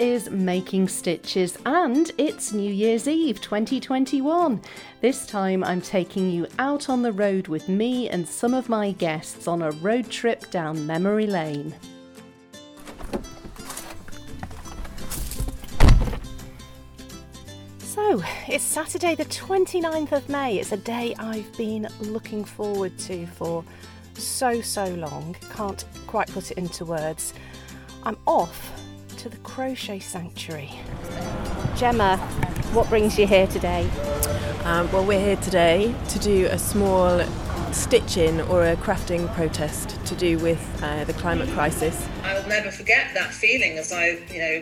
is Making Stitches and it's New Year's Eve 2021. This time I'm taking you out on the road with me and some of my guests on a road trip down memory lane. So, it's Saturday, the 29th of May. It's a day I've been looking forward to for so, so long. Can't quite put it into words. I'm off to the Crochet Sanctuary. Gemma, what brings you here today? Um, well, we're here today to do a small stitching or a crafting protest to do with uh, the climate crisis. I will never forget that feeling as I, you know,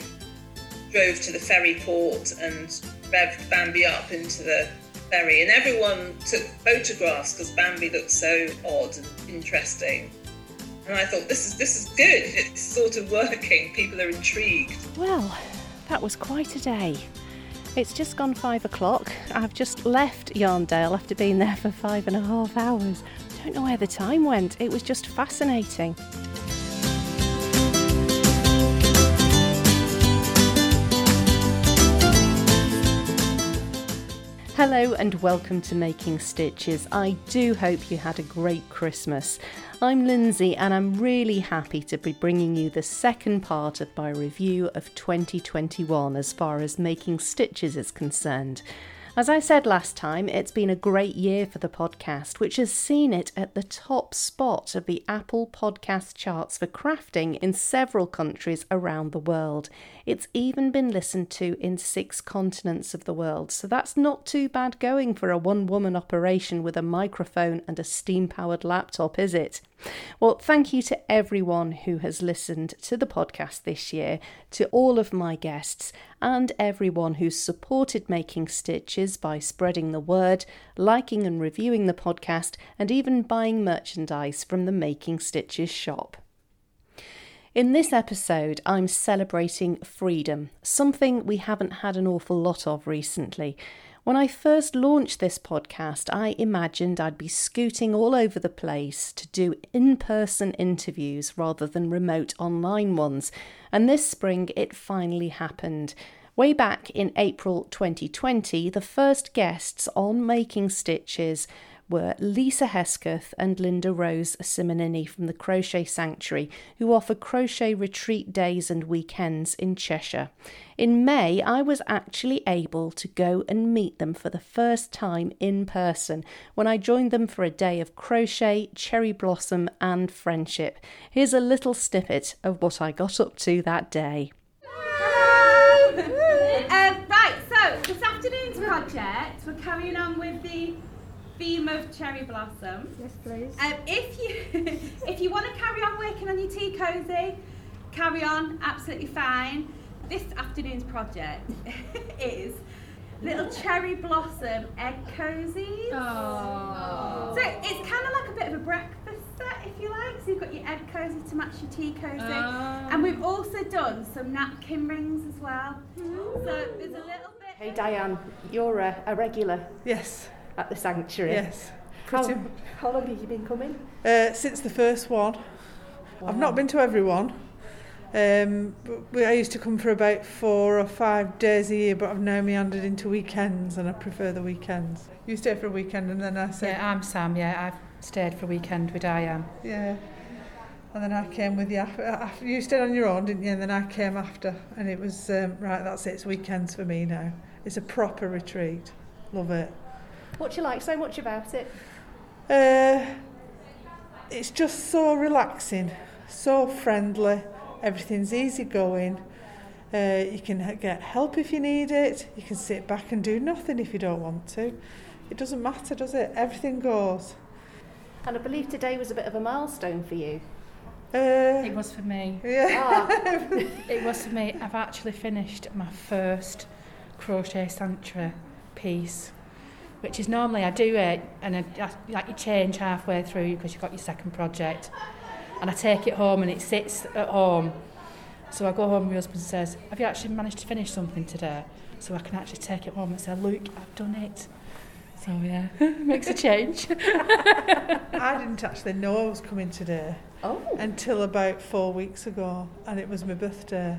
drove to the ferry port and revved Bambi up into the ferry, and everyone took photographs because Bambi looked so odd and interesting. And I thought, this is this is good. It's sort of working. People are intrigued. Well, that was quite a day. It's just gone five o'clock. I've just left Yarndale after being there for five and a half hours. I don't know where the time went. It was just fascinating. Hello and welcome to Making Stitches. I do hope you had a great Christmas. I'm Lindsay and I'm really happy to be bringing you the second part of my review of 2021 as far as Making Stitches is concerned. As I said last time, it's been a great year for the podcast, which has seen it at the top spot of the Apple podcast charts for crafting in several countries around the world. It's even been listened to in six continents of the world, so that's not too bad going for a one woman operation with a microphone and a steam powered laptop, is it? Well, thank you to everyone who has listened to the podcast this year, to all of my guests, and everyone who's supported Making Stitches by spreading the word, liking and reviewing the podcast, and even buying merchandise from the Making Stitches shop. In this episode, I'm celebrating freedom, something we haven't had an awful lot of recently. When I first launched this podcast, I imagined I'd be scooting all over the place to do in person interviews rather than remote online ones. And this spring, it finally happened. Way back in April 2020, the first guests on Making Stitches were Lisa Hesketh and Linda Rose Simonini from the Crochet Sanctuary, who offer crochet retreat days and weekends in Cheshire. In May, I was actually able to go and meet them for the first time in person when I joined them for a day of crochet, cherry blossom, and friendship. Here's a little snippet of what I got up to that day. Hello! um, right, so this afternoon's project, we're carrying on with the theme of cherry blossom. Yes, please. Um, if you if you want to carry on working on your tea cozy, carry on, absolutely fine. This afternoon's project is little cherry blossom egg cozies. Oh. So it's kind of like a bit of a breakfast set, if you like. So you've got your egg cozy to match your tea cozy, Oh. and we've also done some napkin rings as well. So there's a little bit. Hey Diane, you're a, a regular Yes, at the sanctuary. yes. How, Pretty much. how long have you been coming? Uh, since the first one. I've not been to everyone. Um, but we, I used to come for about four or five days a year, but I've now meandered into weekends and I prefer the weekends. You stay for a weekend and then I said, Yeah, I'm Sam. Yeah, I've stayed for a weekend with Diane. yeah. And then I came with you. After, after, you stayed on your own, didn't you? And then I came after. And it was, um, right, that's it. It's weekends for me now. It's a proper retreat. Love it. What do you like so much about it? Uh, it's just so relaxing, so friendly. Everything's easy going. Uh, you can get help if you need it. You can sit back and do nothing if you don't want to. It doesn't matter, does it? Everything goes. And I believe today was a bit of a milestone for you. Uh, It was for me. yeah. It was for me. I've actually finished my first crochet sanctuary piece, which is normally I do it and I, I, like you change halfway through because you've got your second project, and I take it home and it sits at home. So I go home, and my husband says, "Have you actually managed to finish something today?" So I can actually take it home and say, "Look, I've done it." So yeah, makes a change. I didn't actually know I was coming today Oh. until about four weeks ago, and it was my birthday.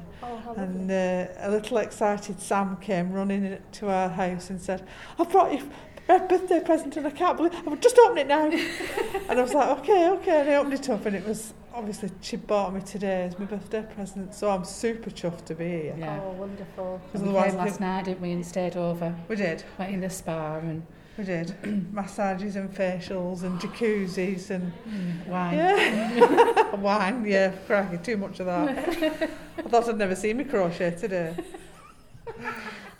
and uh, a little excited Sam came running to our house and said, "I've brought you a birthday present, and I can't believe I would just open it now." and I was like, "Okay, okay." And I opened it up, and it was obviously she bought me today as my birthday present, so I'm super chuffed to be here. Yeah. Oh, wonderful. We otherwise came last think- night, didn't we, and stayed over. we did, Went in the spa and we did massages and facials and jacuzzis and mm, wine. yeah, wine. Yeah, cracking too much of that. I thought I'd never seen me crochet today.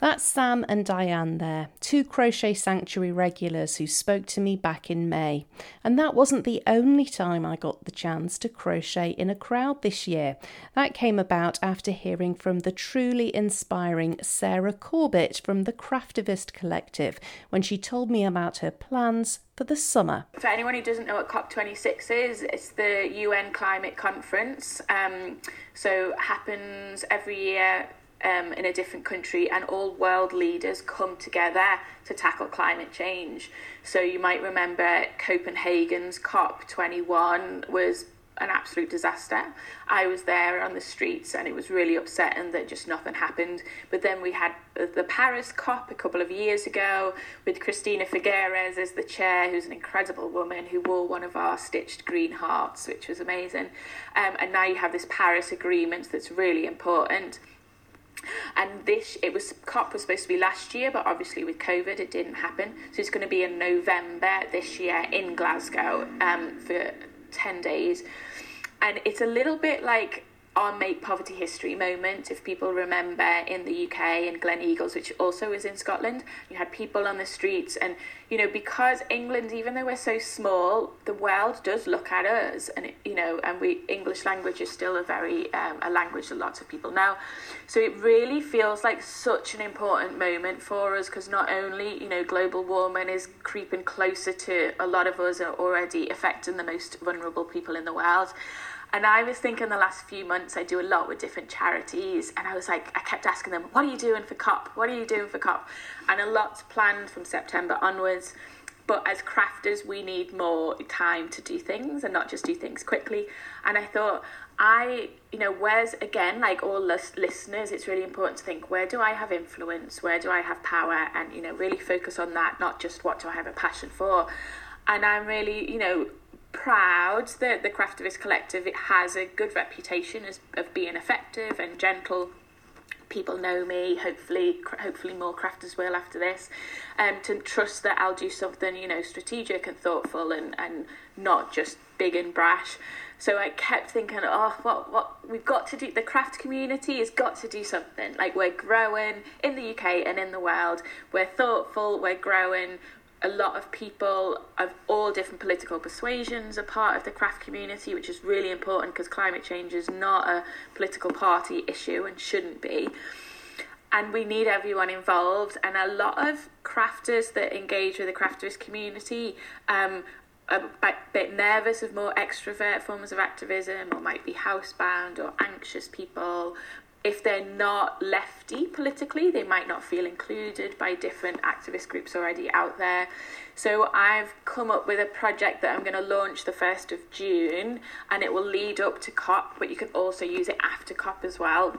That's Sam and Diane there, two Crochet Sanctuary regulars who spoke to me back in May. And that wasn't the only time I got the chance to crochet in a crowd this year. That came about after hearing from the truly inspiring Sarah Corbett from the Craftivist Collective when she told me about her plans for the summer. For anyone who doesn't know what COP26 is, it's the UN climate conference. Um, so happens every year um, in a different country, and all world leaders come together to tackle climate change. So you might remember Copenhagen's COP21 was an absolute disaster. I was there on the streets and it was really upsetting that just nothing happened. But then we had the Paris COP a couple of years ago with Christina Figueres as the chair, who's an incredible woman who wore one of our stitched green hearts, which was amazing. Um, and now you have this Paris Agreement that's really important. And this, it was COP was supposed to be last year, but obviously with COVID, it didn't happen. So it's going to be in November this year in Glasgow um, for ten days, and it's a little bit like our Make Poverty History moment. If people remember in the UK and Gleneagles, which also is in Scotland, you had people on the streets, and you know because England, even though we're so small, the world does look at us, and it, you know, and we English language is still a very um, a language that lots of people know. So it really feels like such an important moment for us because not only you know global warming is creeping closer to a lot of us are already affecting the most vulnerable people in the world. And I was thinking the last few months, I do a lot with different charities, and I was like, I kept asking them, What are you doing for COP? What are you doing for COP? And a lot's planned from September onwards. But as crafters, we need more time to do things and not just do things quickly. And I thought, I, you know, where's again, like all lis- listeners, it's really important to think where do I have influence? Where do I have power? And, you know, really focus on that, not just what do I have a passion for. And I'm really, you know, proud that the Craftivist Collective it has a good reputation as, of being effective and gentle. People know me. Hopefully, hopefully more crafters will after this. Um, to trust that I'll do something, you know, strategic and thoughtful, and and not just big and brash. So I kept thinking, oh, what what we've got to do. The craft community has got to do something. Like we're growing in the UK and in the world. We're thoughtful. We're growing a lot of people of all different political persuasions are part of the craft community, which is really important because climate change is not a political party issue and shouldn't be. And we need everyone involved. And a lot of crafters that engage with the crafters community um, a bit nervous of more extrovert forms of activism, or might be housebound or anxious people, if they're not lefty politically, they might not feel included by different activist groups already out there. So I've come up with a project that I'm going to launch the 1st of June and it will lead up to COP, but you can also use it after COP as well.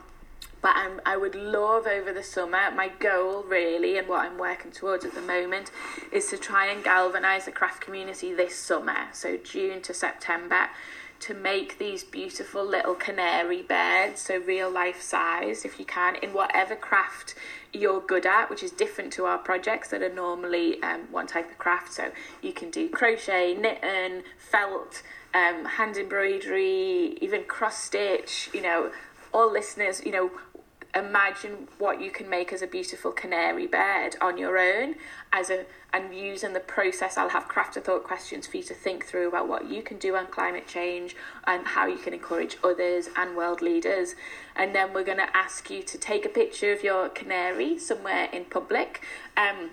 But I'm, I would love over the summer, my goal really, and what I'm working towards at the moment, is to try and galvanise the craft community this summer, so June to September to make these beautiful little canary birds, so real life size, if you can, in whatever craft you're good at, which is different to our projects that are normally um, one type of craft. So you can do crochet, knitting, felt, um, hand embroidery, even cross stitch. You know, all listeners, you know, imagine what you can make as a beautiful canary bird on your own as a and using the process I'll have craft crafter thought questions for you to think through about what you can do on climate change and how you can encourage others and world leaders. And then we're going to ask you to take a picture of your canary somewhere in public. Um,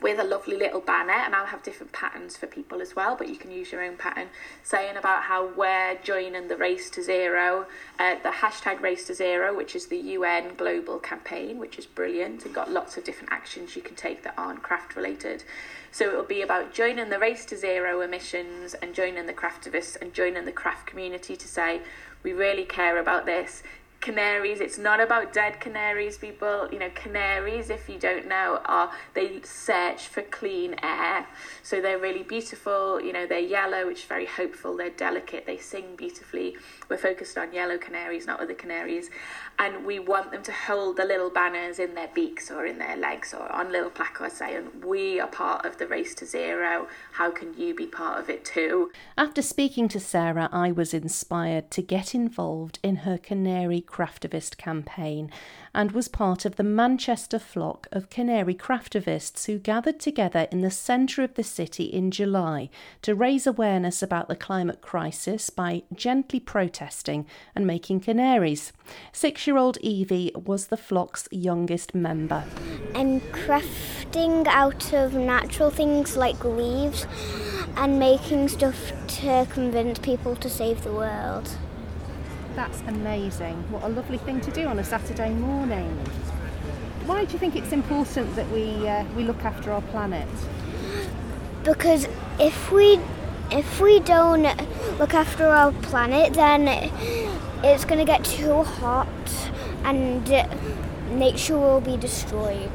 with a lovely little banner, and I'll have different patterns for people as well, but you can use your own pattern, saying about how we're joining the Race to Zero, uh, the hashtag Race to Zero, which is the UN global campaign, which is brilliant and got lots of different actions you can take that aren't craft related. So it will be about joining the Race to Zero emissions and joining the craftivists and joining the craft community to say, we really care about this canaries. It's not about dead canaries people. You know canaries if you don't know are they search for clean air. So they're really beautiful. You know they're yellow which is very hopeful. They're delicate. They sing beautifully. We're focused on yellow canaries not other canaries. And we want them to hold the little banners in their beaks or in their legs or on little placards saying we are part of the race to zero. How can you be part of it too? After speaking to sarah i was inspired to get involved in her canary craftivist campaign and was part of the Manchester flock of Canary craftivists who gathered together in the centre of the city in July to raise awareness about the climate crisis by gently protesting and making canaries. Six year old Evie was the flock's youngest member. And crafting out of natural things like leaves and making stuff to convince people to save the world. That's amazing. What a lovely thing to do on a Saturday morning. Why do you think it's important that we uh, we look after our planet? Because if we if we don't look after our planet, then it's going to get too hot and nature will be destroyed.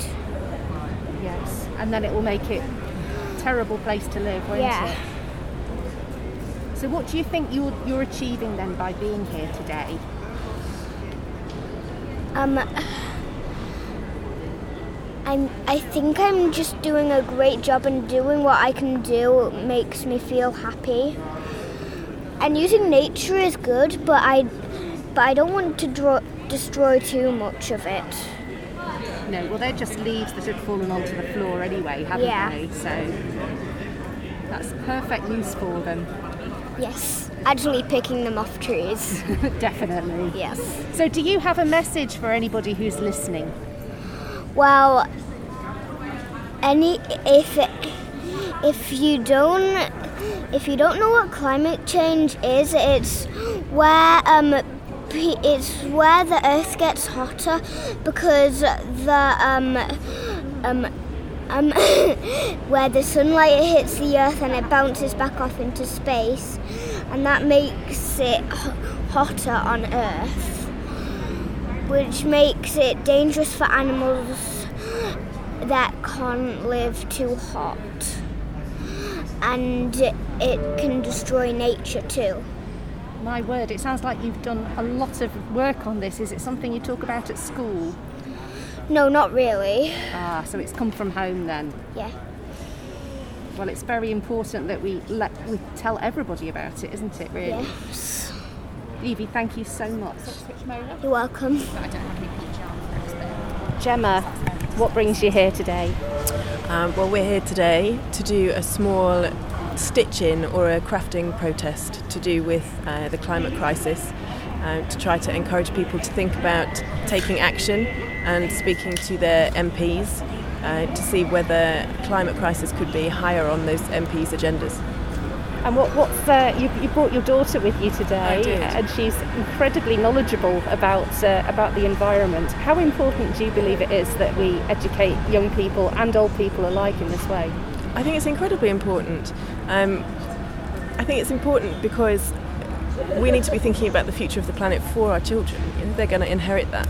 Yes, and then it will make it a terrible place to live, won't yeah. it? So, what do you think you're, you're achieving then by being here today? Um, I'm, I think I'm just doing a great job and doing what I can do makes me feel happy. And using nature is good, but I, but I don't want to draw, destroy too much of it. No, well, they're just leaves that have fallen onto the floor anyway, haven't Yeah. they? So that's perfect use for them. Yes, actually picking them off trees. Definitely. yes. So, do you have a message for anybody who's listening? Well, any if if you don't if you don't know what climate change is, it's where um it's where the Earth gets hotter because the um um um, where the sunlight hits the earth and it bounces back off into space, and that makes it hotter on Earth, which makes it dangerous for animals that can't live too hot, and it can destroy nature too. My word, it sounds like you've done a lot of work on this. Is it something you talk about at school? No, not really. Ah, so it's come from home then. Yeah. Well, it's very important that we let we tell everybody about it, isn't it? Really. Yes. Evie, thank you so much. You're welcome. Gemma, what brings you here today? Um, well, we're here today to do a small stitch-in or a crafting protest to do with uh, the climate crisis, uh, to try to encourage people to think about taking action and speaking to their MPs uh, to see whether climate crisis could be higher on those MPs' agendas. And what, what's uh, you, you brought your daughter with you today, and she's incredibly knowledgeable about uh, about the environment. How important do you believe it is that we educate young people and old people alike in this way? I think it's incredibly important. Um, I think it's important because we need to be thinking about the future of the planet for our children. You know, they're going to inherit that.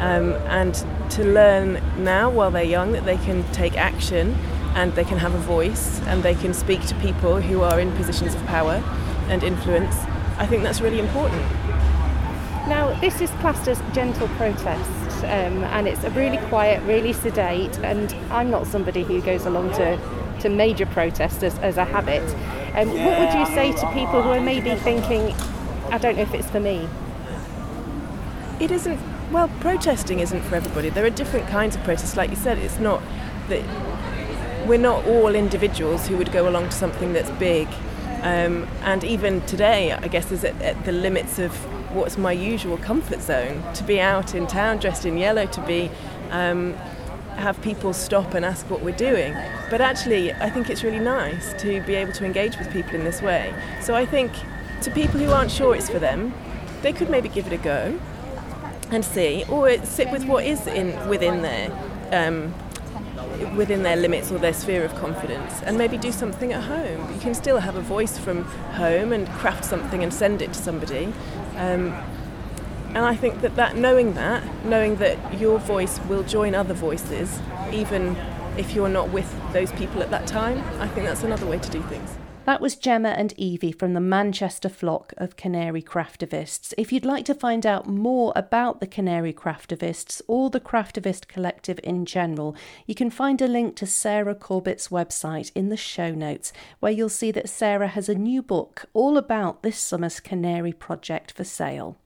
Um, and to learn now while they're young that they can take action and they can have a voice and they can speak to people who are in positions of power and influence, I think that's really important. Now, this is classed as gentle protest, um, and it's a really quiet, really sedate. And I'm not somebody who goes along to, to major protests as, as a habit. Um, what would you say to people who are maybe thinking, I don't know if it's for me? It isn't, well, protesting isn't for everybody. There are different kinds of protests. Like you said, it's not that we're not all individuals who would go along to something that's big. Um, and even today, I guess, is at, at the limits of what's my usual comfort zone. To be out in town dressed in yellow, to be um, have people stop and ask what we're doing. But actually, I think it's really nice to be able to engage with people in this way. So I think to people who aren't sure it's for them, they could maybe give it a go and see, or sit with what is in within their um, within their limits or their sphere of confidence, and maybe do something at home. You can still have a voice from home and craft something and send it to somebody. Um, and I think that, that knowing that, knowing that your voice will join other voices, even if you're not with those people at that time, I think that's another way to do things. That was Gemma and Evie from the Manchester flock of Canary Craftivists. If you'd like to find out more about the Canary Craftivists or the Craftivist Collective in general, you can find a link to Sarah Corbett's website in the show notes, where you'll see that Sarah has a new book all about this summer's Canary project for sale.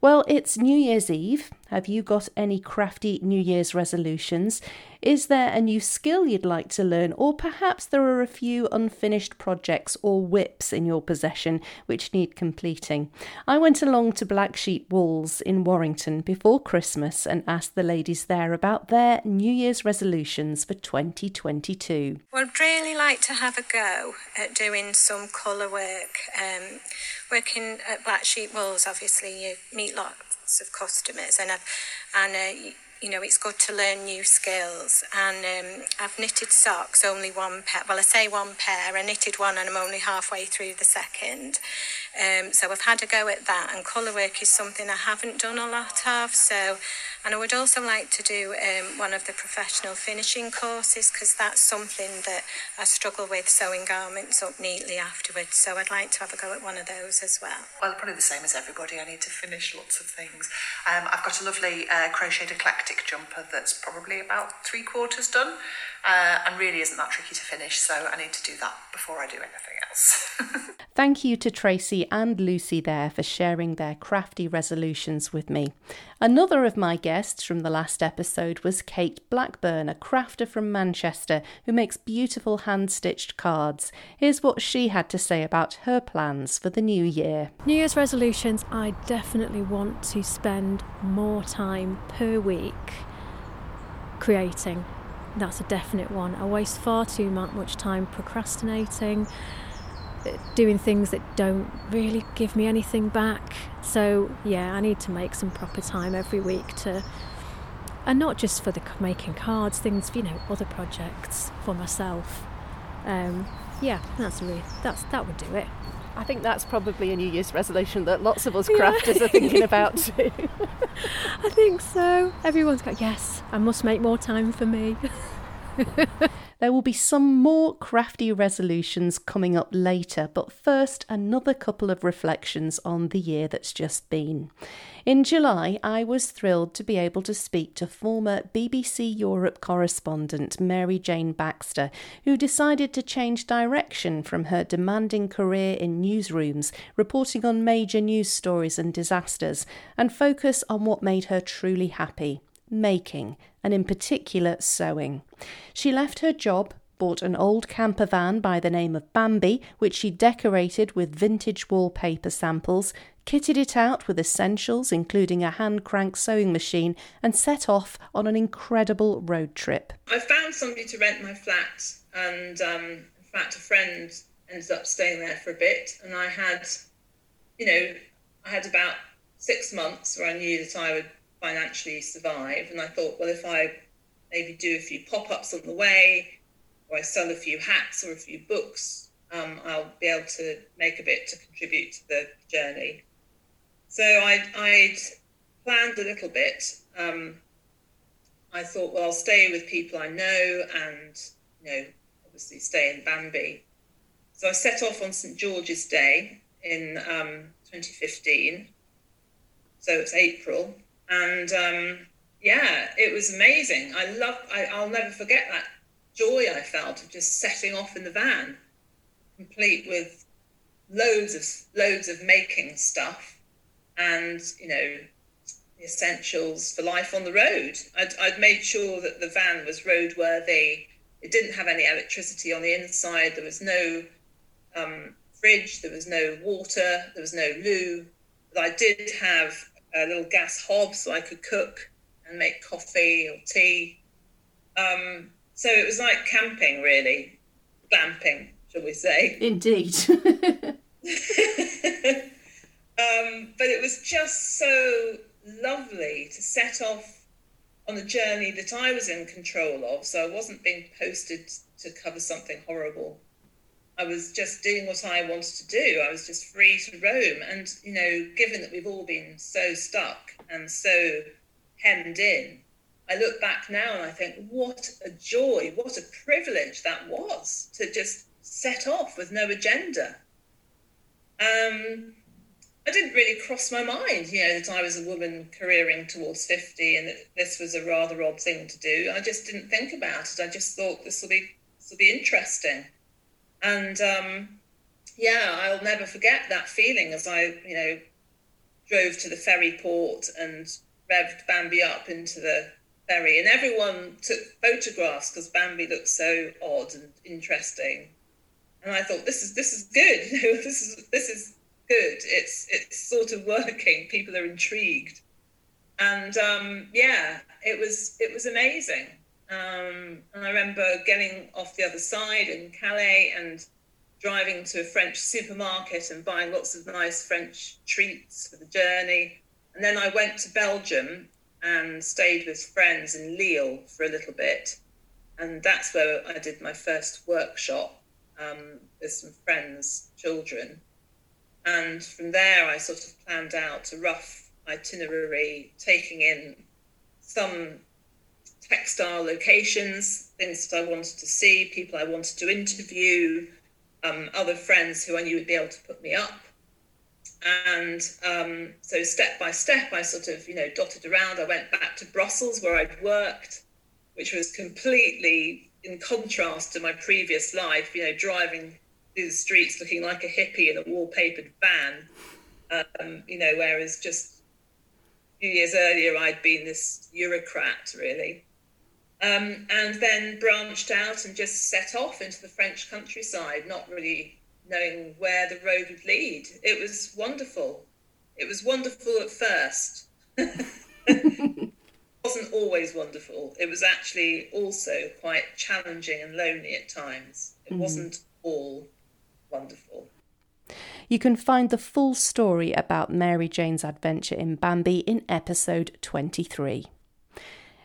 Well, it's New Year's Eve. Have you got any crafty New Year's resolutions? Is there a new skill you'd like to learn, or perhaps there are a few unfinished projects or WIPs in your possession which need completing? I went along to Black Sheep Wools in Warrington before Christmas and asked the ladies there about their New Year's resolutions for 2022. Well, I'd really like to have a go at doing some colour work. Um, working at Black Sheep Wools, obviously, you meet lots of customers, and I've, and uh, you know, it's good to learn new skills. And um, I've knitted socks, only one pair. Well, I say one pair. I knitted one, and I'm only halfway through the second. Um, so I've had a go at that. And colour work is something I haven't done a lot of. So and I would also like to do um, one of the professional finishing courses because that's something that I struggle with sewing garments up neatly afterwards. So I'd like to have a go at one of those as well. Well, probably the same as everybody. I need to finish lots of things. Um, I've got a lovely uh, crocheted eclectic jumper that's probably about three quarters done uh, and really isn't that tricky to finish. So I need to do that before I do anything else. Thank you to Tracy and Lucy there for sharing their crafty resolutions with me. Another of my guests from the last episode was Kate Blackburn, a crafter from Manchester who makes beautiful hand stitched cards. Here's what she had to say about her plans for the new year. New Year's resolutions I definitely want to spend more time per week creating. That's a definite one. I waste far too much time procrastinating doing things that don't really give me anything back. So, yeah, I need to make some proper time every week to, and not just for the making cards, things, you know, other projects for myself. Um, yeah, that's really, that's, that would do it. I think that's probably a New Year's resolution that lots of us crafters yeah. are thinking about too. I think so. Everyone's got, yes, I must make more time for me. There will be some more crafty resolutions coming up later, but first, another couple of reflections on the year that's just been. In July, I was thrilled to be able to speak to former BBC Europe correspondent Mary Jane Baxter, who decided to change direction from her demanding career in newsrooms, reporting on major news stories and disasters, and focus on what made her truly happy making, and in particular sewing. She left her job, bought an old camper van by the name of Bambi, which she decorated with vintage wallpaper samples, kitted it out with essentials, including a hand crank sewing machine, and set off on an incredible road trip. I found somebody to rent my flat, and um, in fact, a friend ended up staying there for a bit, and I had, you know, I had about six months where I knew that I would financially survive. And I thought, well, if I maybe do a few pop ups on the way, or I sell a few hats or a few books, um, I'll be able to make a bit to contribute to the journey. So I'd, I'd planned a little bit. Um, I thought, well, I'll stay with people I know and, you know, obviously stay in Bambi. So I set off on St. George's Day in um, 2015. So it's April and um, yeah, it was amazing. I love. I, I'll never forget that joy I felt of just setting off in the van, complete with loads of loads of making stuff, and you know the essentials for life on the road. I'd, I'd made sure that the van was roadworthy. It didn't have any electricity on the inside. There was no um, fridge. There was no water. There was no loo. But I did have a little gas hob so I could cook and make coffee or tea. Um, so it was like camping, really, glamping, shall we say? Indeed. Um, but it was just so lovely to set off on a journey that I was in control of. So I wasn't being posted to cover something horrible. I was just doing what I wanted to do. I was just free to roam. And, you know, given that we've all been so stuck and so hemmed in, I look back now and I think, what a joy, what a privilege that was to just set off with no agenda. Um, I didn't really cross my mind, you know, that I was a woman careering towards 50 and that this was a rather odd thing to do. I just didn't think about it. I just thought this will be this will be interesting. And um, yeah, I'll never forget that feeling as I, you know, drove to the ferry port and revved Bambi up into the ferry, and everyone took photographs because Bambi looked so odd and interesting. And I thought, this is this is good. this is this is good. It's it's sort of working. People are intrigued, and um, yeah, it was it was amazing. Um, and I remember getting off the other side in Calais and driving to a French supermarket and buying lots of nice French treats for the journey. And then I went to Belgium and stayed with friends in Lille for a little bit. And that's where I did my first workshop um, with some friends' children. And from there, I sort of planned out a rough itinerary, taking in some textile locations, things that I wanted to see, people I wanted to interview, um, other friends who I knew would be able to put me up. And um, so step by step, I sort of, you know, dotted around. I went back to Brussels where I'd worked, which was completely in contrast to my previous life, you know, driving through the streets looking like a hippie in a wallpapered van. Um, you know, whereas just a few years earlier I'd been this Eurocrat, really. Um, and then branched out and just set off into the French countryside, not really knowing where the road would lead. It was wonderful. It was wonderful at first. it wasn't always wonderful. It was actually also quite challenging and lonely at times. It mm. wasn't all wonderful. You can find the full story about Mary Jane's adventure in Bambi in episode 23.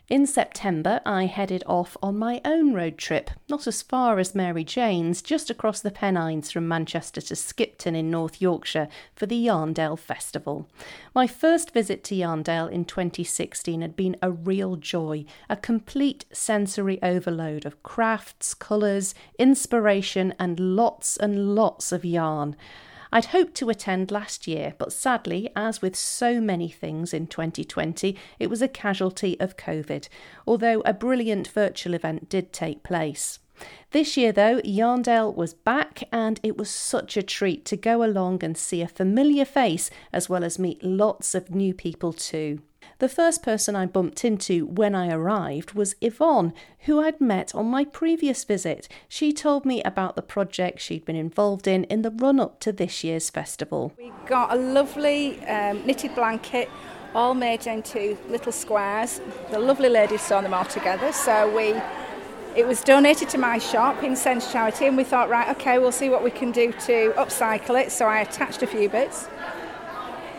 In September, I headed off on my own road trip, not as far as Mary Jane's, just across the Pennines from Manchester to Skipton in North Yorkshire for the Yarndale Festival. My first visit to Yarndale in 2016 had been a real joy, a complete sensory overload of crafts, colours, inspiration, and lots and lots of yarn. I'd hoped to attend last year, but sadly, as with so many things in 2020, it was a casualty of COVID, although a brilliant virtual event did take place. This year, though, Yarndale was back, and it was such a treat to go along and see a familiar face as well as meet lots of new people too. The first person I bumped into when I arrived was Yvonne, who I'd met on my previous visit. She told me about the project she'd been involved in in the run up to this year's festival. We got a lovely um, knitted blanket all made into little squares. The lovely ladies sewn them all together, so we it was donated to my shop in Sense Charity, and we thought, right, okay, we'll see what we can do to upcycle it. So I attached a few bits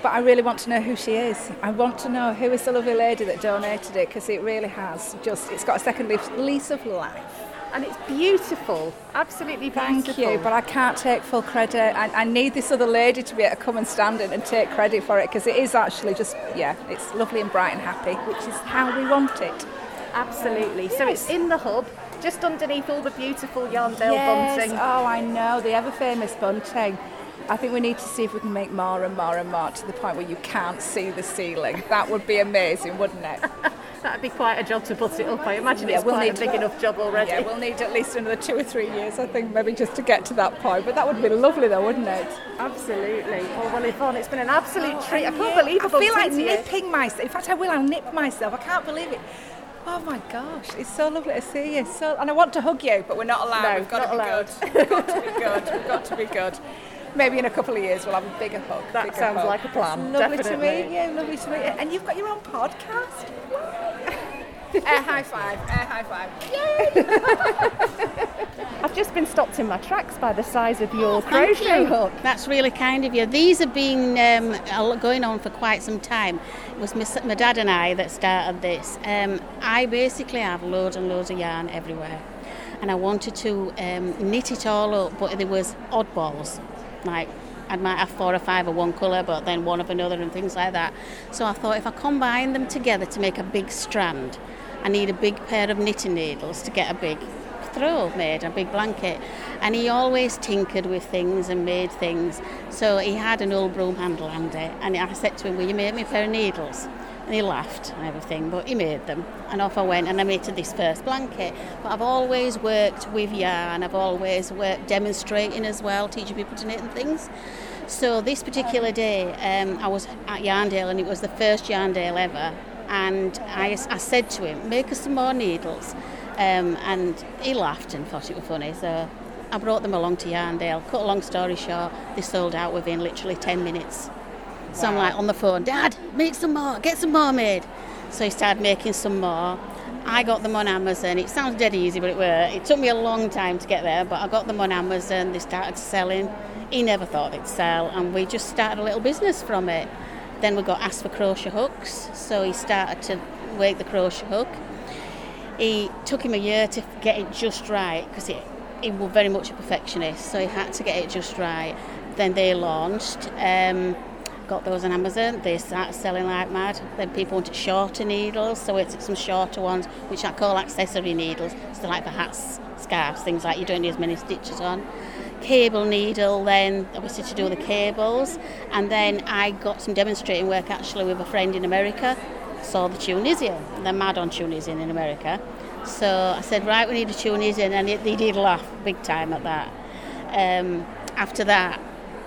but I really want to know who she is. I want to know who is the lovely lady that donated it because it really has just, it's got a second lease of life. And it's beautiful, absolutely beautiful. Thank you, but I can't take full credit. I, I need this other lady to be able to come and stand in and take credit for it because it is actually just, yeah, it's lovely and bright and happy, which is how we want it. Absolutely. Yes. So it's in the hub, just underneath all the beautiful Yarndale yes. bunting. Oh, I know, the ever famous bunting. I think we need to see if we can make more and more and more to the point where you can't see the ceiling. That would be amazing, wouldn't it? That'd be quite a job to put it up. I imagine yeah, it's we'll quite need a big enough job already. Yeah, we'll need at least another two or three years, I think, maybe just to get to that point. But that would be lovely, though, wouldn't it? Absolutely. Oh well, Yvonne, it's been an absolute oh, treat. I can't believe it. I feel like nipping myself. In fact, I will. I'll nip myself. I can't believe it. Oh my gosh, it's so lovely to see you. So, and I want to hug you, but we're not allowed. No, We've got to be allowed. good. We've got to be good. We've got to be good maybe in a couple of years we'll have a bigger hug. That bigger sounds hug. like a plan. Lovely definitely. to meet you. Lovely to meet you. And you've got your own podcast. air high five, air high five. Yay! I've just been stopped in my tracks by the size of your crochet you. hook. That's really kind of you. These have been um, going on for quite some time. It was my, my dad and I that started this. Um, I basically have loads and loads of yarn everywhere, and I wanted to um, knit it all up, but there was oddballs, like I might have four or five of one colour, but then one of another and things like that. So I thought if I combine them together to make a big strand, I need a big pair of knitting needles to get a big throw made, a big blanket. And he always tinkered with things and made things. So he had an old broom handle handy, and I said to him, Will you make me a pair of needles? And he laughed and everything, but he made them. And off I went and I made this first blanket. But I've always worked with yarn, I've always worked demonstrating as well, teaching people to knit and things. So this particular day, um, I was at Yarndale and it was the first Yarndale ever. And I, I said to him, make us some more needles. Um, and he laughed and thought it was funny. So I brought them along to Yarndale. Cut a long story short, they sold out within literally 10 minutes. So I'm like on the phone, Dad, make some more, get some more made. So he started making some more. I got them on Amazon. It sounds dead easy, but it were. It took me a long time to get there, but I got them on Amazon. They started selling. He never thought they'd sell, and we just started a little business from it. Then we got asked for crochet hooks, so he started to work the crochet hook. He took him a year to get it just right because he, he was very much a perfectionist, so he had to get it just right. Then they launched. Um, got those on Amazon. They start selling like mad. Then people wanted shorter needles, so it's some shorter ones, which I call accessory needles. So like for hats, scarves, things like you don't need as many stitches on. Cable needle, then obviously to do the cables, and then I got some demonstrating work actually with a friend in America. Saw the Tunisian. They're mad on Tunisian in America. So I said, right, we need a Tunisian, and they did laugh big time at that. Um, after that,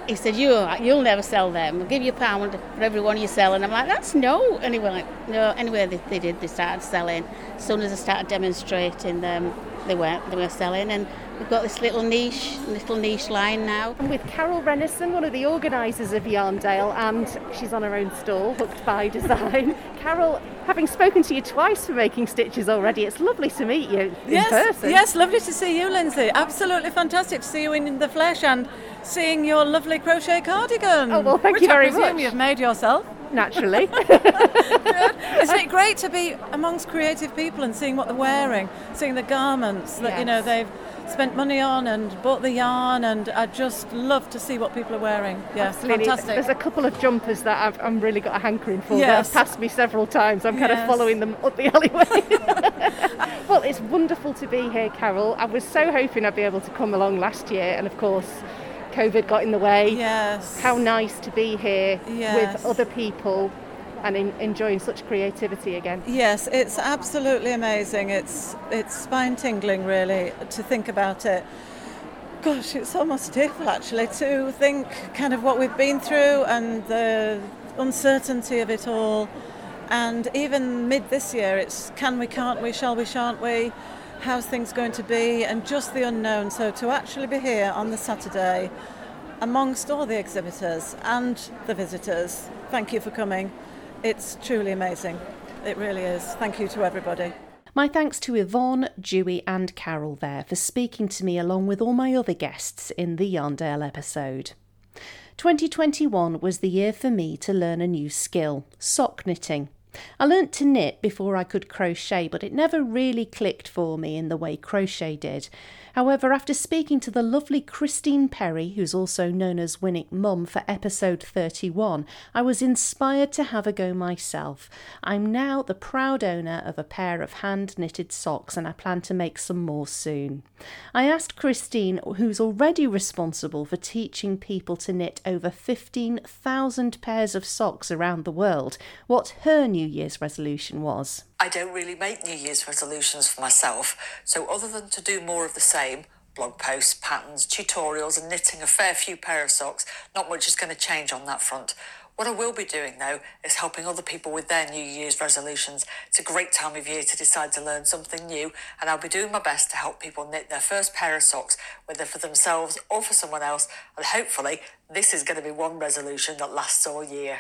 he said, you, uh, you'll never sell them. We'll give you a pound for every one you sell. And I'm like, that's no. And he went, like, no. Anyway, they, they did. They started selling. As soon as I started demonstrating them, they were, they were selling. And we've got this little niche, little niche line now. I'm with Carol Renison, one of the organisers of Yarndale, and she's on her own stall, Hooked by Design. Carol, having spoken to you twice for making stitches already, it's lovely to meet you in yes, person. Yes, lovely to see you, Lindsay. Absolutely fantastic to see you in the flesh and seeing your lovely crochet cardigan. Oh, well, thank you very I presume much. you've made yourself. Naturally. Isn't it great to be amongst creative people and seeing what they're wearing, seeing the garments that you know they've spent money on and bought the yarn, and I just love to see what people are wearing. Yeah, Absolutely. fantastic. There's a couple of jumpers that I've, I'm really got a hankering for that have passed me several times. I'm kind Yes. of following them up the alleyway. well, it's wonderful to be here, Carol. I was so hoping I'd be able to come along last year, and of course, COVID got in the way. Yes. How nice to be here Yes. with other people and in, enjoying such creativity again. Yes, it's absolutely amazing. It's it's spine tingling really to think about it. Gosh, it's almost tearful actually to think kind of what we've been through and the uncertainty of it all. And even mid this year, it's can we, can't we, shall we, shan't we? How's things going to be? And just the unknown. So to actually be here on the Saturday amongst all the exhibitors and the visitors, thank you for coming. It's truly amazing. It really is. Thank you to everybody. My thanks to Yvonne, Dewey, and Carol there for speaking to me along with all my other guests in the Yarndale episode. 2021 was the year for me to learn a new skill sock knitting. I learnt to knit before I could crochet, but it never really clicked for me in the way crochet did. However, after speaking to the lovely Christine Perry, who's also known as Winwick Mum, for episode 31, I was inspired to have a go myself. I'm now the proud owner of a pair of hand knitted socks and I plan to make some more soon. I asked Christine, who's already responsible for teaching people to knit over 15,000 pairs of socks around the world, what her New Year's resolution was. I don't really make New Year's resolutions for myself, so other than to do more of the same, blog posts, patterns, tutorials, and knitting a fair few pair of socks, not much is going to change on that front. What I will be doing though is helping other people with their New Year's resolutions. It's a great time of year to decide to learn something new, and I'll be doing my best to help people knit their first pair of socks, whether for themselves or for someone else, and hopefully, this is going to be one resolution that lasts all year.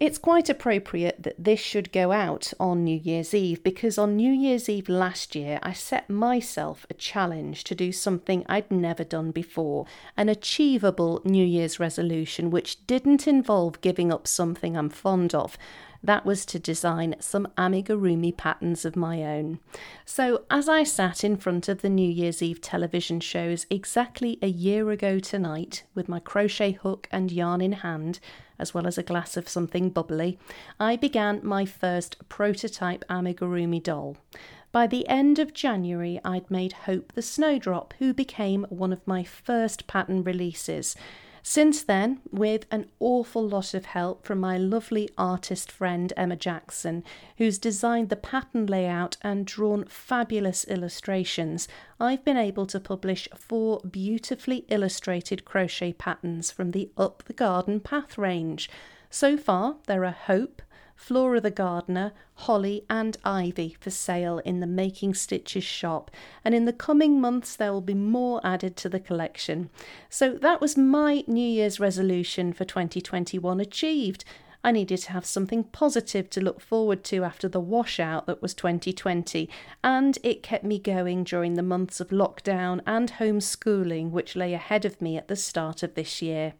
It's quite appropriate that this should go out on New Year's Eve because on New Year's Eve last year I set myself a challenge to do something I'd never done before, an achievable New Year's resolution which didn't involve giving up something I'm fond of. That was to design some amigurumi patterns of my own. So, as I sat in front of the New Year's Eve television shows exactly a year ago tonight, with my crochet hook and yarn in hand, as well as a glass of something bubbly, I began my first prototype amigurumi doll. By the end of January, I'd made Hope the Snowdrop, who became one of my first pattern releases. Since then, with an awful lot of help from my lovely artist friend Emma Jackson, who's designed the pattern layout and drawn fabulous illustrations, I've been able to publish four beautifully illustrated crochet patterns from the Up the Garden Path range. So far, there are Hope, Flora the Gardener, Holly, and Ivy for sale in the Making Stitches shop, and in the coming months there will be more added to the collection. So that was my New Year's resolution for 2021 achieved. I needed to have something positive to look forward to after the washout that was 2020, and it kept me going during the months of lockdown and homeschooling which lay ahead of me at the start of this year.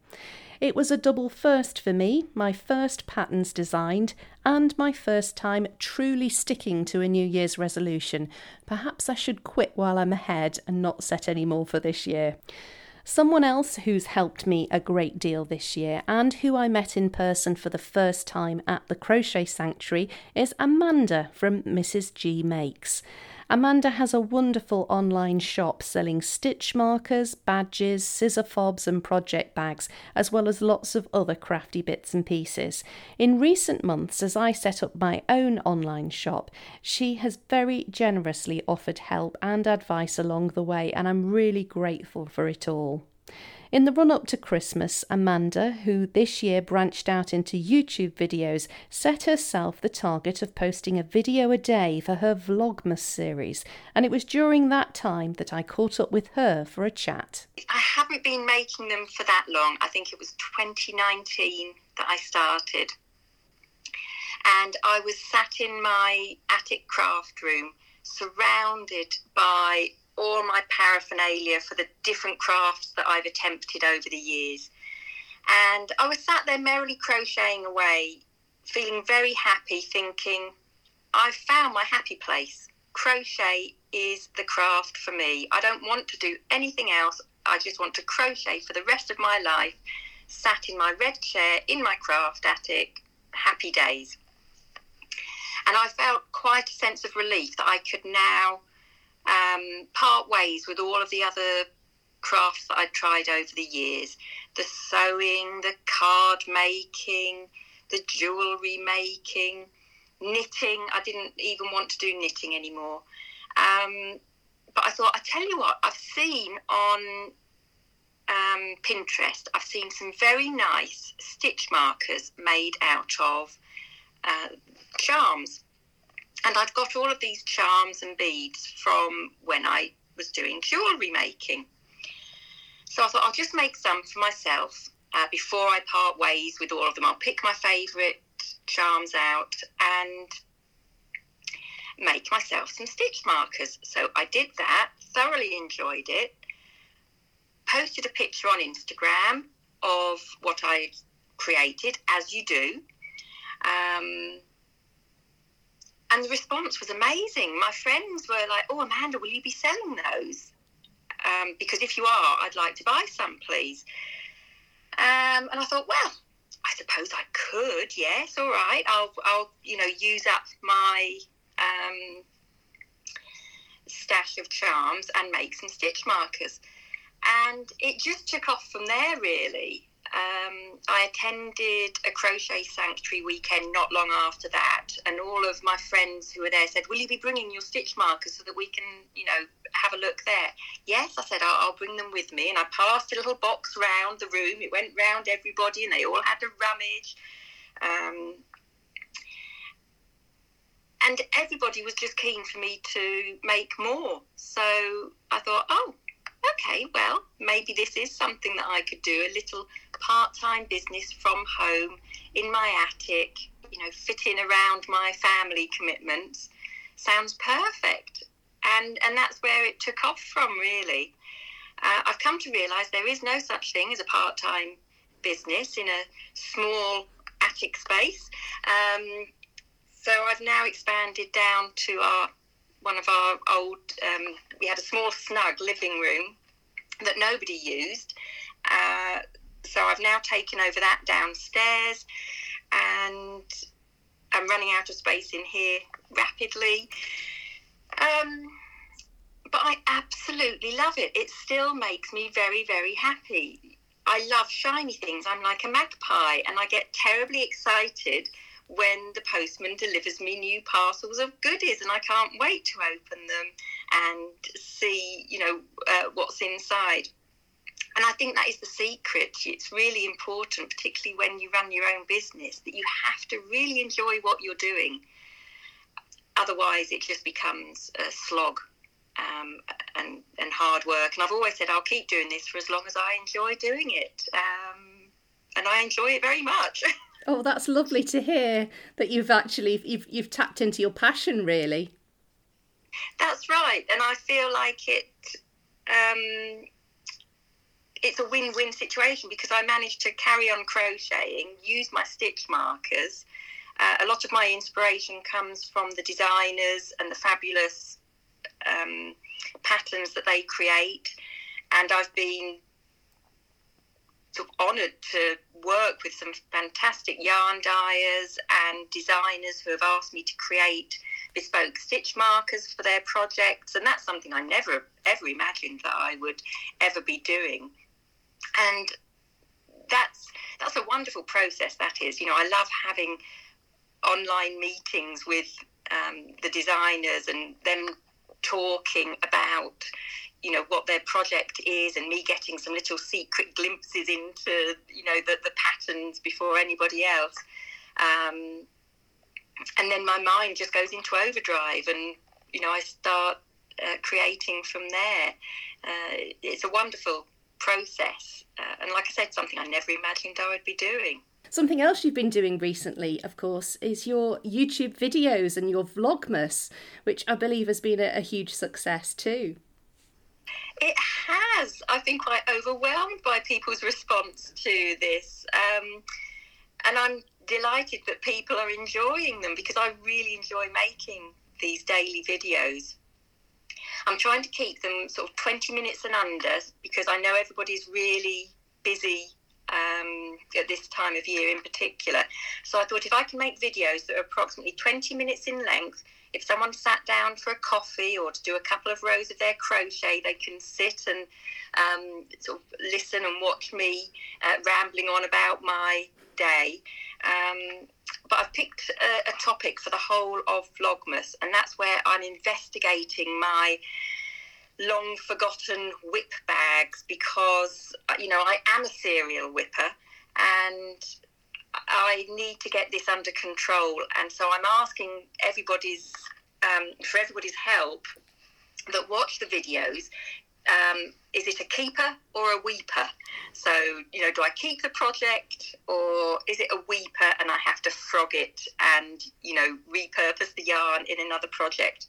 It was a double first for me, my first patterns designed, and my first time truly sticking to a New Year's resolution. Perhaps I should quit while I'm ahead and not set any more for this year. Someone else who's helped me a great deal this year and who I met in person for the first time at the Crochet Sanctuary is Amanda from Mrs. G Makes. Amanda has a wonderful online shop selling stitch markers, badges, scissor fobs, and project bags, as well as lots of other crafty bits and pieces. In recent months, as I set up my own online shop, she has very generously offered help and advice along the way, and I'm really grateful for it all. In the run up to Christmas, Amanda, who this year branched out into YouTube videos, set herself the target of posting a video a day for her Vlogmas series, and it was during that time that I caught up with her for a chat. I haven't been making them for that long. I think it was 2019 that I started. And I was sat in my attic craft room surrounded by all my paraphernalia for the different crafts that I've attempted over the years. And I was sat there merrily crocheting away, feeling very happy, thinking, I've found my happy place. Crochet is the craft for me. I don't want to do anything else. I just want to crochet for the rest of my life, sat in my red chair in my craft attic, happy days. And I felt quite a sense of relief that I could now um, part ways with all of the other crafts that I'd tried over the years the sewing, the card making, the jewellery making, knitting. I didn't even want to do knitting anymore. Um, but I thought, I tell you what, I've seen on um, Pinterest, I've seen some very nice stitch markers made out of uh, charms. And I'd got all of these charms and beads from when I was doing jewellery making. So I thought I'll just make some for myself uh, before I part ways with all of them. I'll pick my favourite charms out and make myself some stitch markers. So I did that, thoroughly enjoyed it, posted a picture on Instagram of what I created, as you do. Um, and the response was amazing. My friends were like, "Oh, Amanda, will you be selling those? Um, because if you are, I'd like to buy some, please." Um, and I thought, well, I suppose I could. Yes, all right. I'll, I'll, you know, use up my um, stash of charms and make some stitch markers. And it just took off from there, really um, I attended a crochet sanctuary weekend not long after that, and all of my friends who were there said, "Will you be bringing your stitch markers so that we can, you know, have a look there?" Yes, I said, "I'll, I'll bring them with me," and I passed a little box round the room. It went round everybody, and they all had a rummage. Um, and everybody was just keen for me to make more. So I thought, oh, okay, well, maybe this is something that I could do a little part time business from home in my attic, you know, fitting around my family commitments. Sounds perfect. And, and that's where it took off from, really. Uh, I've come to realise there is no such thing as a part time business in a small attic space. Um, so I've now expanded down to our one of our old. Um, we had a small snug living room that nobody used. Uh, so I've now taken over that downstairs, and I'm running out of space in here rapidly. Um, but I absolutely love it. It still makes me very, very happy. I love shiny things. I'm like a magpie, and I get terribly excited when the postman delivers me new parcels of goodies, and I can't wait to open them and see, you know, uh, what's inside. And I think that is the secret. It's really important, particularly when you run your own business, that you have to really enjoy what you're doing. Otherwise, it just becomes a slog um, and, and hard work. And I've always said I'll keep doing this for as long as I enjoy doing it. Um, and I enjoy it very much. Oh, that's lovely to hear that you've actually you've you've tapped into your passion really. That's right, and I feel like it. Um, it's a win-win situation because I managed to carry on crocheting, use my stitch markers. Uh, a lot of my inspiration comes from the designers and the fabulous um, patterns that they create, and I've been of honoured to work with some fantastic yarn dyers and designers who have asked me to create bespoke stitch markers for their projects, and that's something I never ever imagined that I would ever be doing. And that's that's a wonderful process. That is, you know, I love having online meetings with um, the designers and them talking about you know what their project is and me getting some little secret glimpses into you know the, the patterns before anybody else. Um, and then my mind just goes into overdrive and you know i start uh, creating from there. Uh, it's a wonderful process. Uh, and like i said something i never imagined i would be doing. Something else you've been doing recently, of course, is your YouTube videos and your Vlogmas, which I believe has been a, a huge success too. It has. I've been quite overwhelmed by people's response to this. Um, and I'm delighted that people are enjoying them because I really enjoy making these daily videos. I'm trying to keep them sort of 20 minutes and under because I know everybody's really busy um, at this time of year in particular. So I thought if I can make videos that are approximately 20 minutes in length, if someone sat down for a coffee or to do a couple of rows of their crochet, they can sit and um, sort of listen and watch me uh, rambling on about my day. Um, but I've picked a, a, topic for the whole of Vlogmas, and that's where I'm investigating my long forgotten WIP bags because, uh, you know, I am a serial whipper and I need to get this under control. And so I'm asking everybody's, um, for everybody's help that watch the videos. Um, is it a keeper or a weeper? So, you know, do I keep the project or is it a weeper and I have to frog it and, you know, repurpose the yarn in another project?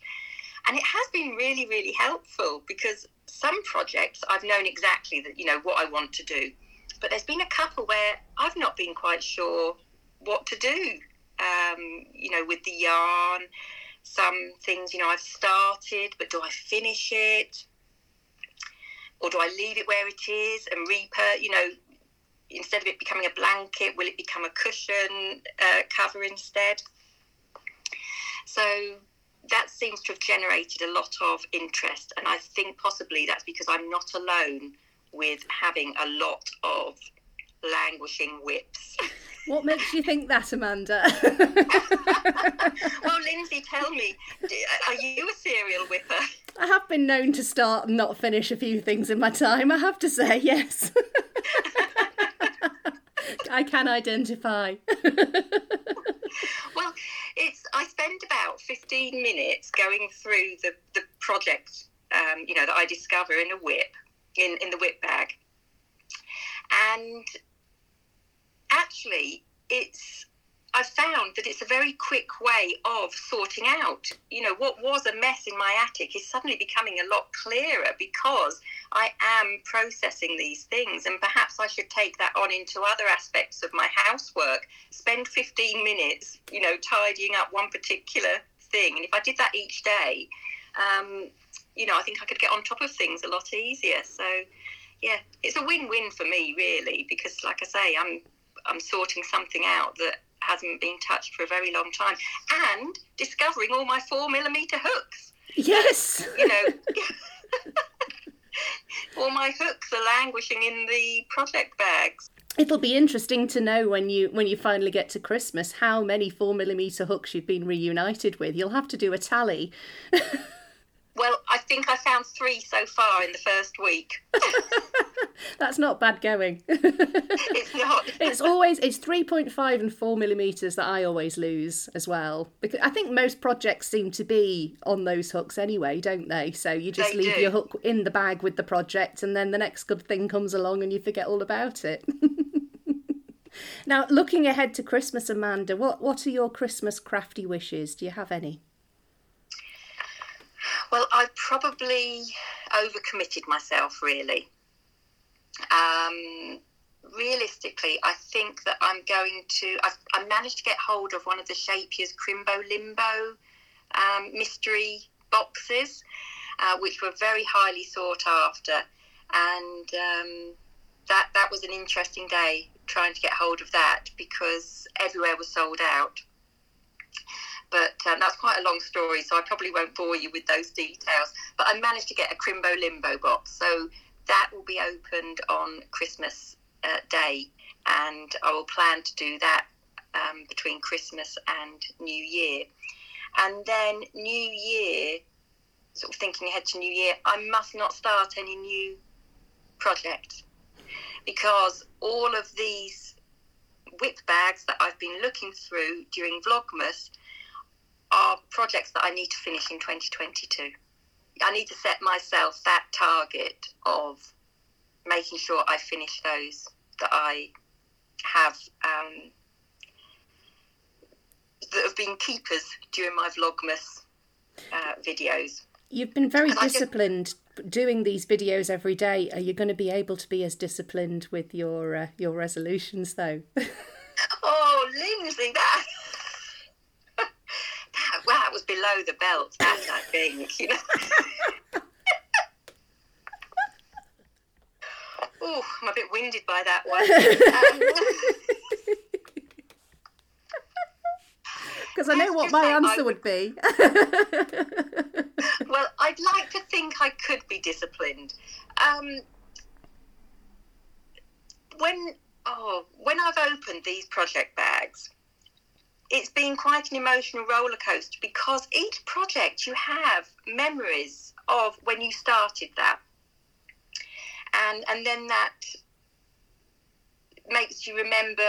And it has been really, really helpful because some projects I've known exactly that, you know, what I want to do. But there's been a couple where I've not been quite sure what to do, um, you know, with the yarn. Some things, you know, I've started, but do I finish it? Or do I leave it where it is and repur, you know, instead of it becoming a blanket, will it become a cushion uh, cover instead? So that seems to have generated a lot of interest, and I think possibly that's because I'm not alone with having a lot of languishing WIPs. What makes you think that, Amanda? well, Lindsay, tell me, are you a serial whipper? I have been known to start and not finish a few things in my time, I have to say, yes. I can identify. well, it's I spend about 15 minutes going through the, the project, um, you know, that I discover in a WIP in in the WIP bag, and actually, it's I found that it's a very quick way of sorting out. You know, what was a mess in my attic is suddenly becoming a lot clearer because I am processing these things. And perhaps I should take that on into other aspects of my housework. Spend 15 minutes, you know, tidying up one particular thing. And if I did that each day, um, you know, I think I could get on top of things a lot easier. So, yeah, it's a win-win for me, really, because, like I say, I'm I'm sorting something out that hasn't been touched for a very long time, and discovering all my four millimeter hooks. Yes. You know, all my hooks are languishing in the project bags. It'll be interesting to know when you when you finally get to Christmas how many four millimeter hooks you've been reunited with. You'll have to do a tally. Well, I think I found three so far in the first week. That's not bad going. it's not. it's always it's three point five and four millimeters that I always lose as well because I think most projects seem to be on those hooks anyway, don't they? So you just They leave do. your hook in the bag with the project, and then the next good thing comes along, and you forget all about it. now, looking ahead to Christmas, Amanda, what what are your Christmas crafty wishes? Do you have any? Well, I probably overcommitted myself, really. Um, realistically, I think that I'm going to. I've, I managed to get hold of one of the Scheepjes' Crimbo Limbo um, mystery boxes, uh, which were very highly sought after, and um, that that was an interesting day trying to get hold of that because everywhere was sold out. But um, that's quite a long story, so I probably won't bore you with those details. But I managed to get a Crimbo Limbo box, so that will be opened on Christmas uh, Day, and I will plan to do that um, between Christmas and New Year. And then New Year, sort of thinking ahead to New Year, I must not start any new projects because all of these WIP bags that I've been looking through during Vlogmas are projects that I need to finish in 2022. I need to set myself that target of making sure I finish those that I have um, that have been keepers during my Vlogmas uh, videos. You've been very I just- disciplined doing these videos every day. Are you going to be able to be as disciplined with your uh, your resolutions though? Oh, Lindsay, that, that was below the belt. That I think, you know. Oh, I'm a bit winded by that one. Um, Because I know what my answer would be. well, I'd like to think I could be disciplined. Um, when oh, when I've opened these project bags, it's been quite an emotional roller coaster because each project you have memories of when you started that, and and then that makes you remember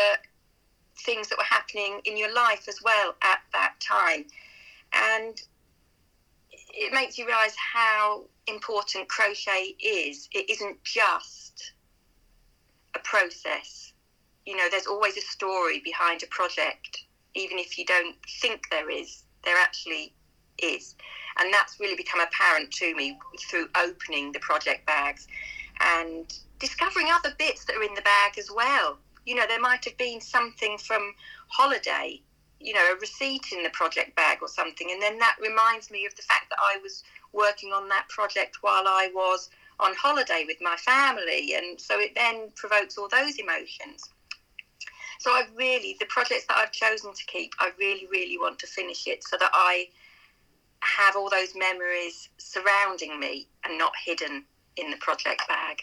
things that were happening in your life as well at that time, and it makes you realize how important crochet is. It isn't just a process. You know, there's always a story behind a project, even if you don't think there is, there actually is. And that's really become apparent to me through opening the project bags and discovering other bits that are in the bag as well. You know, there might have been something from holiday, you know, a receipt in the project bag or something, and then that reminds me of the fact that I was working on that project while I was on holiday with my family, and so it then provokes all those emotions. So I really, the projects that I've chosen to keep, I really, really want to finish it so that I have all those memories surrounding me and not hidden in the project bag.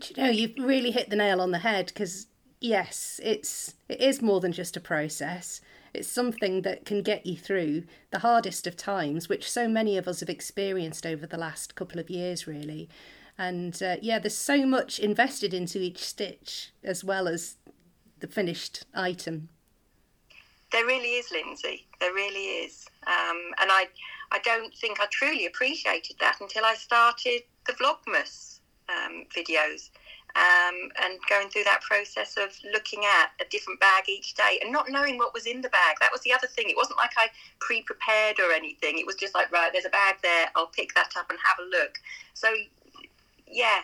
Do you know, you've really hit the nail on the head because yes, it's it is more than just a process. It's something that can get you through the hardest of times, which so many of us have experienced over the last couple of years, really. And uh, yeah, there's so much invested into each stitch as well as the finished item. There really is, Lindsay. There really is. Um, and I, I don't think I truly appreciated that until I started the Vlogmas um, videos. Um, and going through that process of looking at a different bag each day and not knowing what was in the bag. That was the other thing. It wasn't like I pre prepared or anything. It was just like, right, there's a bag there. I'll pick that up and have a look. So, yeah,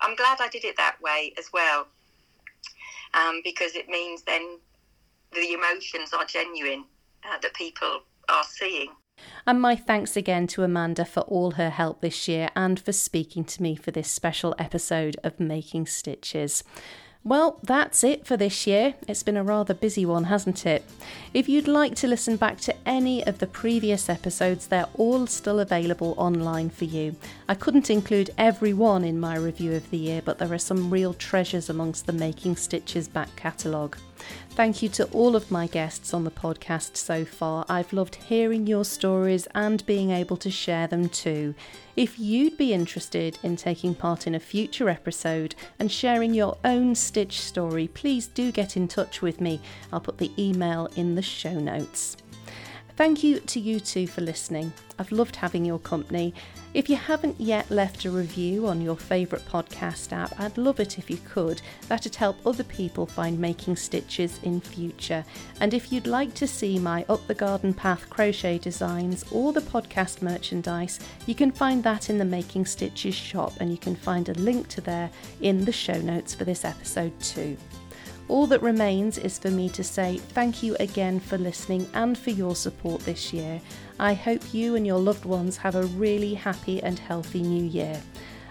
I'm glad I did it that way as well um, because it means then the emotions are genuine uh, that people are seeing. And my thanks again to Amanda for all her help this year and for speaking to me for this special episode of Making Stitches. Well, that's it for this year. It's been a rather busy one, hasn't it? If you'd like to listen back to any of the previous episodes, they're all still available online for you. I couldn't include every one in my review of the year, but there are some real treasures amongst the Making Stitches back catalogue. Thank you to all of my guests on the podcast so far. I've loved hearing your stories and being able to share them too. If you'd be interested in taking part in a future episode and sharing your own Stitch story, please do get in touch with me. I'll put the email in the show notes. Thank you to you two for listening. I've loved having your company. If you haven't yet left a review on your favourite podcast app, I'd love it if you could. That'd help other people find making stitches in future. And if you'd like to see my Up the Garden Path crochet designs or the podcast merchandise, you can find that in the Making Stitches shop, and you can find a link to there in the show notes for this episode too. All that remains is for me to say thank you again for listening and for your support this year. I hope you and your loved ones have a really happy and healthy new year.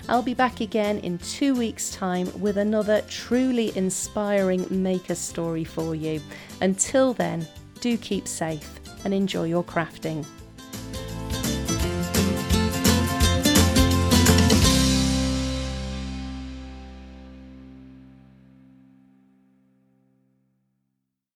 I'll be back again in two weeks' time with another truly inspiring maker story for you. Until then, do keep safe and enjoy your crafting.